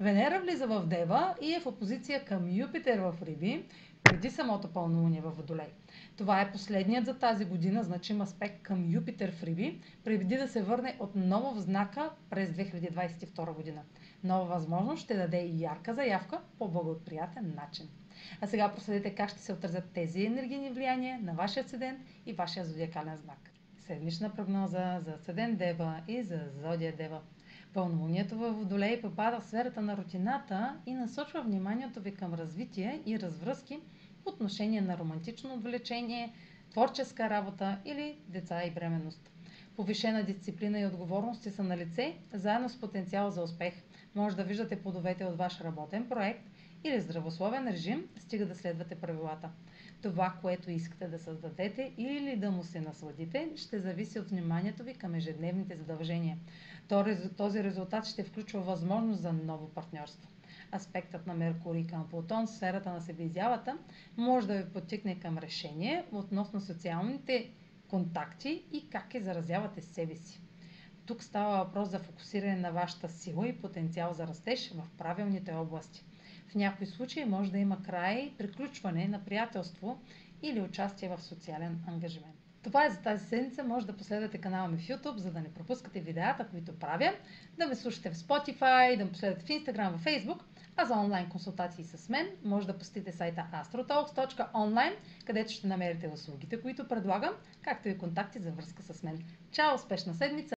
Венера влиза в Дева и е в опозиция към Юпитер в Риби, преди самото пълнолуние във Водолей. Това е последният за тази година значим аспект към Юпитер в Риби, преди да се върне отново в знака през 2022 година. Нова възможност ще даде и ярка заявка по благоприятен начин. А сега проследете как ще се отразят тези енергийни влияния на вашия седен и вашия зодиакален знак. Седмична прогноза за седен Дева и за зодия Дева. Пълнолунието във Водолей попада в сферата на рутината и насочва вниманието ви към развитие и развръзки по отношение на романтично отвлечение, творческа работа или деца и бременност. Повишена дисциплина и отговорности са на лице, заедно с потенциал за успех. Може да виждате плодовете от ваш работен проект или здравословен режим, стига да следвате правилата. Това, което искате да създадете или да му се насладите, ще зависи от вниманието ви към ежедневните задължения. Този резултат ще включва възможност за ново партньорство. Аспектът на Меркурий към Плутон в сферата на себеизявата може да ви потикне към решение относно социалните контакти и как ги заразявате себе си. Тук става въпрос за фокусиране на вашата сила и потенциал за растеж в правилните области. В някои случаи може да има край приключване на приятелство или участие в социален ангажимент. Това е за тази седмица. Може да последвате канала ми в YouTube, за да не пропускате видеята, които правя, да ме слушате в Spotify, да ме последвате в Instagram, в Facebook, а за онлайн консултации с мен може да посетите сайта astrotalks.online, където ще намерите услугите, които предлагам, както и контакти за връзка с мен. Чао! Успешна седмица!